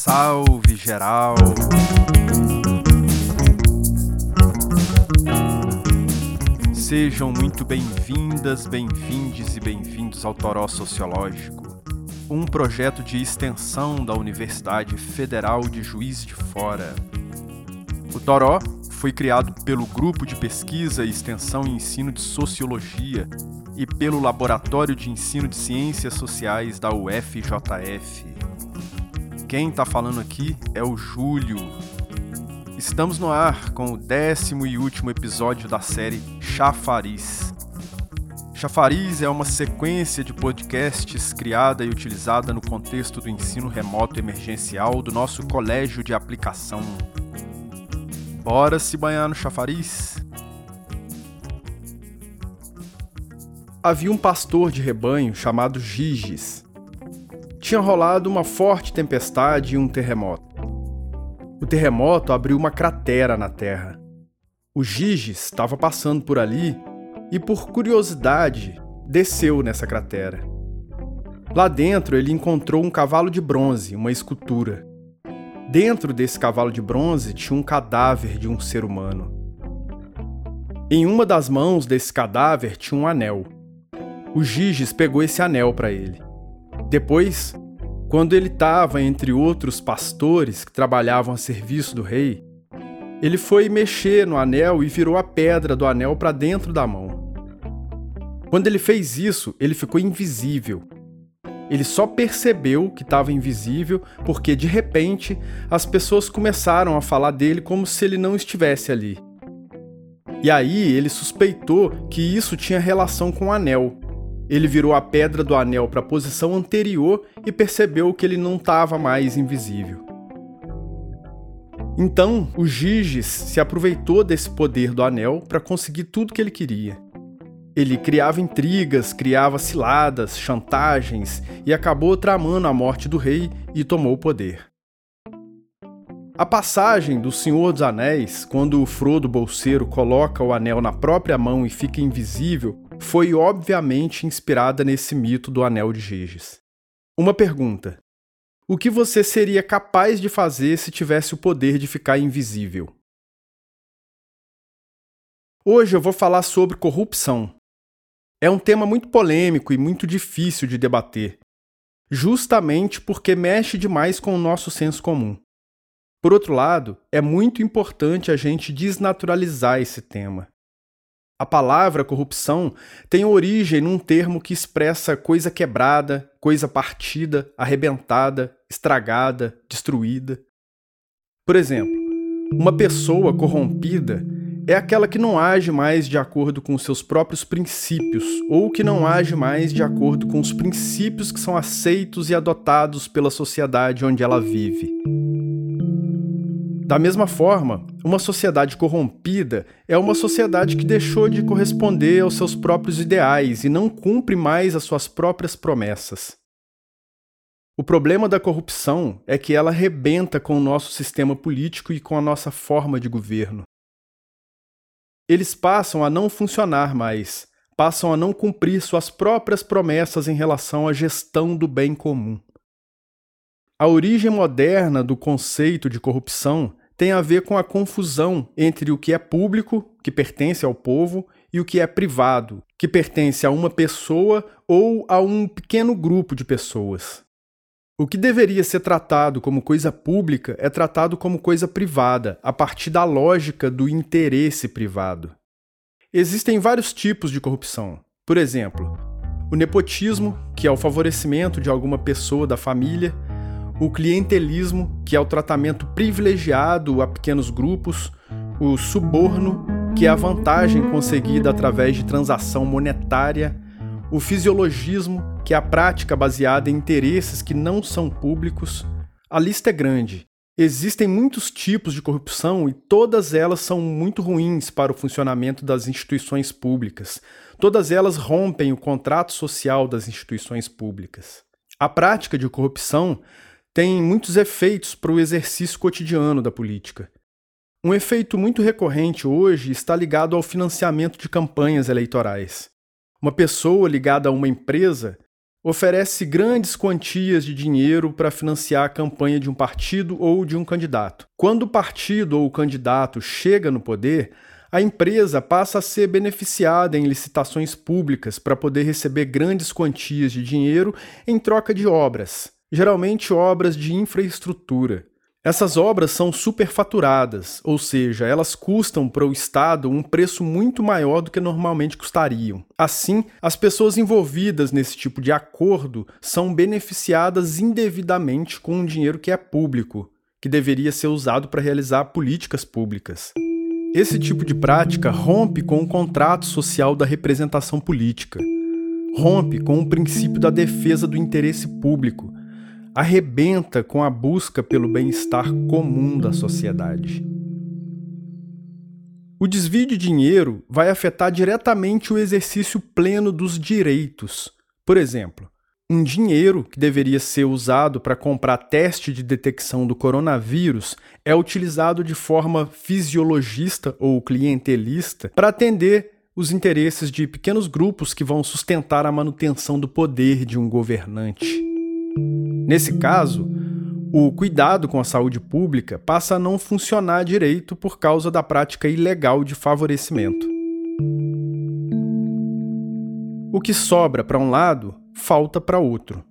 Salve geral! Sejam muito bem-vindas, bem-vindes e bem-vindos ao Toró Sociológico, um projeto de extensão da Universidade Federal de Juiz de Fora. O Toró foi criado pelo Grupo de Pesquisa e Extensão e Ensino de Sociologia e pelo Laboratório de Ensino de Ciências Sociais da UFJF. Quem está falando aqui é o Júlio. Estamos no ar com o décimo e último episódio da série Chafariz. Chafariz é uma sequência de podcasts criada e utilizada no contexto do ensino remoto emergencial do nosso colégio de aplicação. Bora se banhar no chafariz? Havia um pastor de rebanho chamado Giges. Tinha rolado uma forte tempestade e um terremoto. O terremoto abriu uma cratera na terra. O Giges estava passando por ali e, por curiosidade, desceu nessa cratera. Lá dentro ele encontrou um cavalo de bronze, uma escultura. Dentro desse cavalo de bronze tinha um cadáver de um ser humano. Em uma das mãos desse cadáver tinha um anel. O Giges pegou esse anel para ele. Depois, quando ele estava entre outros pastores que trabalhavam a serviço do rei, ele foi mexer no anel e virou a pedra do anel para dentro da mão. Quando ele fez isso, ele ficou invisível ele só percebeu que estava invisível porque, de repente, as pessoas começaram a falar dele como se ele não estivesse ali. E aí ele suspeitou que isso tinha relação com o anel. Ele virou a pedra do anel para a posição anterior e percebeu que ele não estava mais invisível. Então, o Giges se aproveitou desse poder do anel para conseguir tudo que ele queria. Ele criava intrigas, criava ciladas, chantagens e acabou tramando a morte do rei e tomou o poder. A passagem do Senhor dos Anéis, quando o Frodo Bolseiro coloca o anel na própria mão e fica invisível, foi obviamente inspirada nesse mito do Anel de Giges. Uma pergunta: O que você seria capaz de fazer se tivesse o poder de ficar invisível? Hoje eu vou falar sobre corrupção, é um tema muito polêmico e muito difícil de debater, justamente porque mexe demais com o nosso senso comum. Por outro lado, é muito importante a gente desnaturalizar esse tema. A palavra corrupção tem origem num termo que expressa coisa quebrada, coisa partida, arrebentada, estragada, destruída. Por exemplo, uma pessoa corrompida é aquela que não age mais de acordo com seus próprios princípios, ou que não age mais de acordo com os princípios que são aceitos e adotados pela sociedade onde ela vive. Da mesma forma, uma sociedade corrompida é uma sociedade que deixou de corresponder aos seus próprios ideais e não cumpre mais as suas próprias promessas. O problema da corrupção é que ela rebenta com o nosso sistema político e com a nossa forma de governo eles passam a não funcionar mais, passam a não cumprir suas próprias promessas em relação à gestão do bem comum. A origem moderna do conceito de corrupção tem a ver com a confusão entre o que é público, que pertence ao povo, e o que é privado, que pertence a uma pessoa ou a um pequeno grupo de pessoas. O que deveria ser tratado como coisa pública é tratado como coisa privada, a partir da lógica do interesse privado. Existem vários tipos de corrupção. Por exemplo, o nepotismo, que é o favorecimento de alguma pessoa da família, o clientelismo, que é o tratamento privilegiado a pequenos grupos, o suborno, que é a vantagem conseguida através de transação monetária, o fisiologismo, que é a prática baseada em interesses que não são públicos. A lista é grande. Existem muitos tipos de corrupção e todas elas são muito ruins para o funcionamento das instituições públicas. Todas elas rompem o contrato social das instituições públicas. A prática de corrupção tem muitos efeitos para o exercício cotidiano da política. Um efeito muito recorrente hoje está ligado ao financiamento de campanhas eleitorais. Uma pessoa ligada a uma empresa oferece grandes quantias de dinheiro para financiar a campanha de um partido ou de um candidato. Quando o partido ou o candidato chega no poder, a empresa passa a ser beneficiada em licitações públicas para poder receber grandes quantias de dinheiro em troca de obras, geralmente obras de infraestrutura. Essas obras são superfaturadas, ou seja, elas custam para o Estado um preço muito maior do que normalmente custariam. Assim, as pessoas envolvidas nesse tipo de acordo são beneficiadas indevidamente com um dinheiro que é público, que deveria ser usado para realizar políticas públicas. Esse tipo de prática rompe com o contrato social da representação política, rompe com o princípio da defesa do interesse público arrebenta com a busca pelo bem-estar comum da sociedade. O desvio de dinheiro vai afetar diretamente o exercício pleno dos direitos. Por exemplo, um dinheiro que deveria ser usado para comprar teste de detecção do coronavírus é utilizado de forma fisiologista ou clientelista para atender os interesses de pequenos grupos que vão sustentar a manutenção do poder de um governante. Nesse caso, o cuidado com a saúde pública passa a não funcionar direito por causa da prática ilegal de favorecimento. O que sobra para um lado, falta para outro.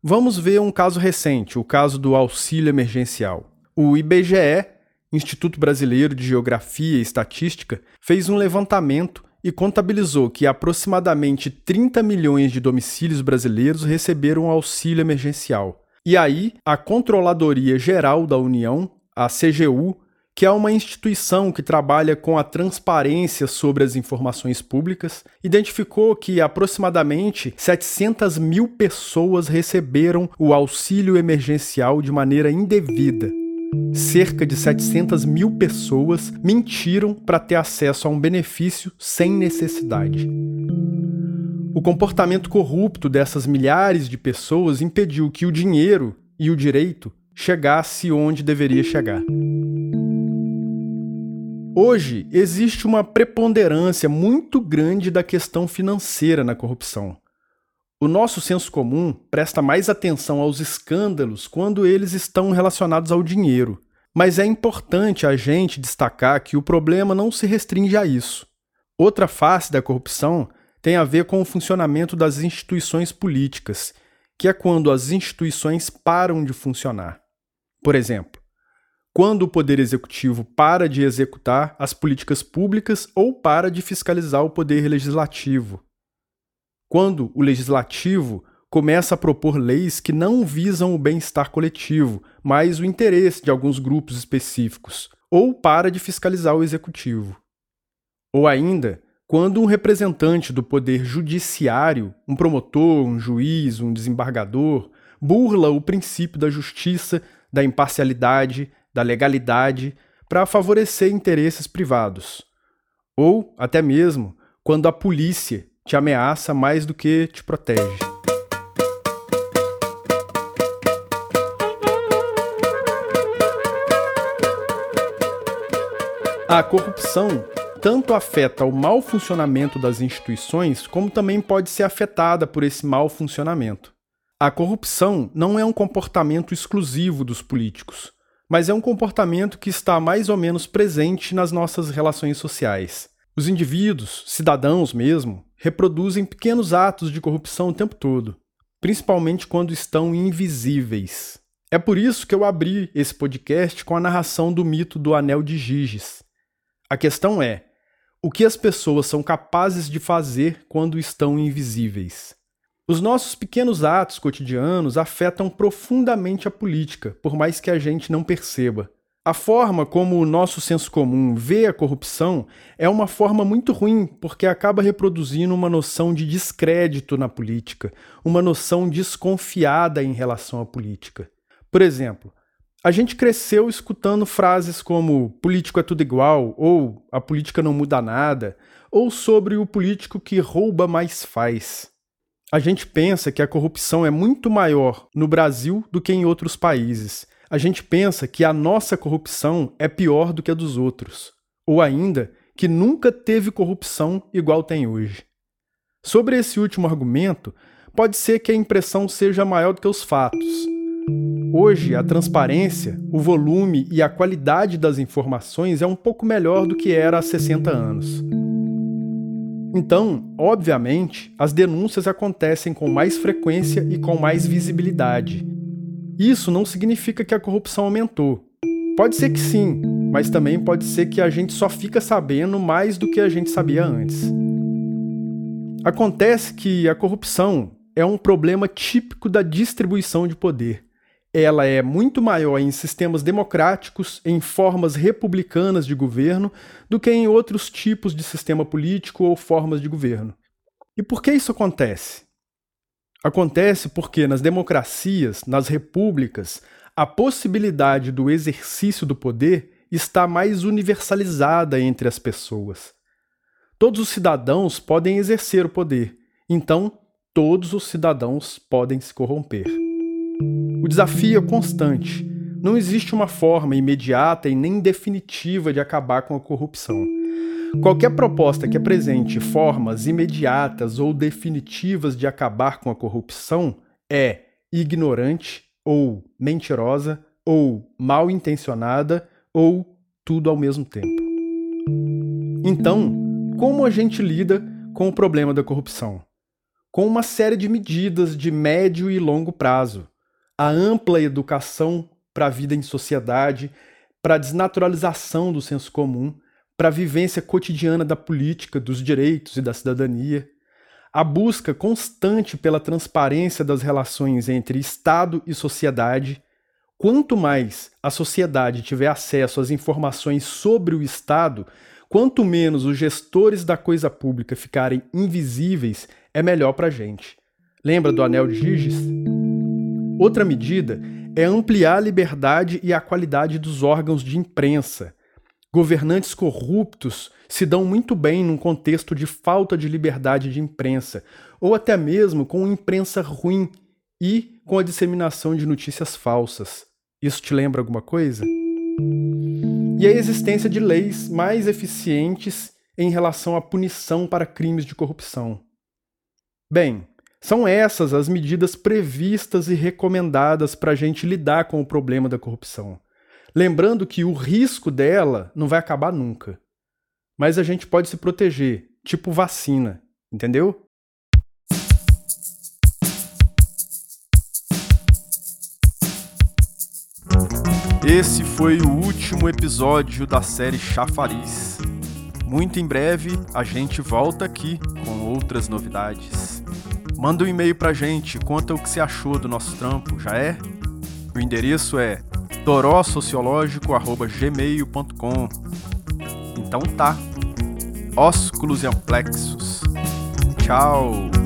Vamos ver um caso recente, o caso do auxílio emergencial. O IBGE, Instituto Brasileiro de Geografia e Estatística, fez um levantamento e contabilizou que aproximadamente 30 milhões de domicílios brasileiros receberam auxílio emergencial. E aí, a Controladoria Geral da União, a CGU, que é uma instituição que trabalha com a transparência sobre as informações públicas, identificou que aproximadamente 700 mil pessoas receberam o auxílio emergencial de maneira indevida cerca de 700 mil pessoas mentiram para ter acesso a um benefício sem necessidade. O comportamento corrupto dessas milhares de pessoas impediu que o dinheiro e o direito chegasse onde deveria chegar. Hoje existe uma preponderância muito grande da questão financeira na corrupção. O nosso senso comum presta mais atenção aos escândalos quando eles estão relacionados ao dinheiro. Mas é importante a gente destacar que o problema não se restringe a isso. Outra face da corrupção tem a ver com o funcionamento das instituições políticas, que é quando as instituições param de funcionar. Por exemplo, quando o Poder Executivo para de executar as políticas públicas ou para de fiscalizar o Poder Legislativo quando o legislativo começa a propor leis que não visam o bem-estar coletivo, mas o interesse de alguns grupos específicos, ou para de fiscalizar o executivo. Ou ainda, quando um representante do poder judiciário, um promotor, um juiz, um desembargador, burla o princípio da justiça, da imparcialidade, da legalidade para favorecer interesses privados. Ou, até mesmo, quando a polícia te ameaça mais do que te protege. A corrupção tanto afeta o mau funcionamento das instituições, como também pode ser afetada por esse mau funcionamento. A corrupção não é um comportamento exclusivo dos políticos, mas é um comportamento que está mais ou menos presente nas nossas relações sociais. Os indivíduos, cidadãos mesmo, reproduzem pequenos atos de corrupção o tempo todo, principalmente quando estão invisíveis. É por isso que eu abri esse podcast com a narração do mito do Anel de Giges. A questão é: o que as pessoas são capazes de fazer quando estão invisíveis? Os nossos pequenos atos cotidianos afetam profundamente a política, por mais que a gente não perceba. A forma como o nosso senso comum vê a corrupção é uma forma muito ruim, porque acaba reproduzindo uma noção de descrédito na política, uma noção desconfiada em relação à política. Por exemplo, a gente cresceu escutando frases como político é tudo igual, ou a política não muda nada, ou sobre o político que rouba mais faz. A gente pensa que a corrupção é muito maior no Brasil do que em outros países a gente pensa que a nossa corrupção é pior do que a dos outros, ou ainda que nunca teve corrupção igual tem hoje. Sobre esse último argumento, pode ser que a impressão seja maior do que os fatos. Hoje, a transparência, o volume e a qualidade das informações é um pouco melhor do que era há 60 anos. Então, obviamente, as denúncias acontecem com mais frequência e com mais visibilidade. Isso não significa que a corrupção aumentou. Pode ser que sim, mas também pode ser que a gente só fica sabendo mais do que a gente sabia antes. Acontece que a corrupção é um problema típico da distribuição de poder. Ela é muito maior em sistemas democráticos, em formas republicanas de governo, do que em outros tipos de sistema político ou formas de governo. E por que isso acontece? Acontece porque nas democracias, nas repúblicas, a possibilidade do exercício do poder está mais universalizada entre as pessoas. Todos os cidadãos podem exercer o poder, então todos os cidadãos podem se corromper. O desafio é constante. Não existe uma forma imediata e nem definitiva de acabar com a corrupção. Qualquer proposta que apresente formas imediatas ou definitivas de acabar com a corrupção é ignorante ou mentirosa ou mal intencionada ou tudo ao mesmo tempo. Então, como a gente lida com o problema da corrupção? Com uma série de medidas de médio e longo prazo, a ampla educação para a vida em sociedade, para a desnaturalização do senso comum, para a vivência cotidiana da política, dos direitos e da cidadania, a busca constante pela transparência das relações entre Estado e sociedade. Quanto mais a sociedade tiver acesso às informações sobre o Estado, quanto menos os gestores da coisa pública ficarem invisíveis, é melhor para a gente. Lembra do anel de Giges? Outra medida é ampliar a liberdade e a qualidade dos órgãos de imprensa. Governantes corruptos se dão muito bem num contexto de falta de liberdade de imprensa, ou até mesmo com imprensa ruim e com a disseminação de notícias falsas. Isso te lembra alguma coisa? E a existência de leis mais eficientes em relação à punição para crimes de corrupção. Bem, são essas as medidas previstas e recomendadas para a gente lidar com o problema da corrupção. Lembrando que o risco dela não vai acabar nunca. Mas a gente pode se proteger, tipo vacina, entendeu? Esse foi o último episódio da série Chafariz. Muito em breve a gente volta aqui com outras novidades. Manda um e-mail pra gente, conta o que você achou do nosso trampo, já é? O endereço é torossociológico.gmail.com Então tá. Ósculos e amplexos. Tchau!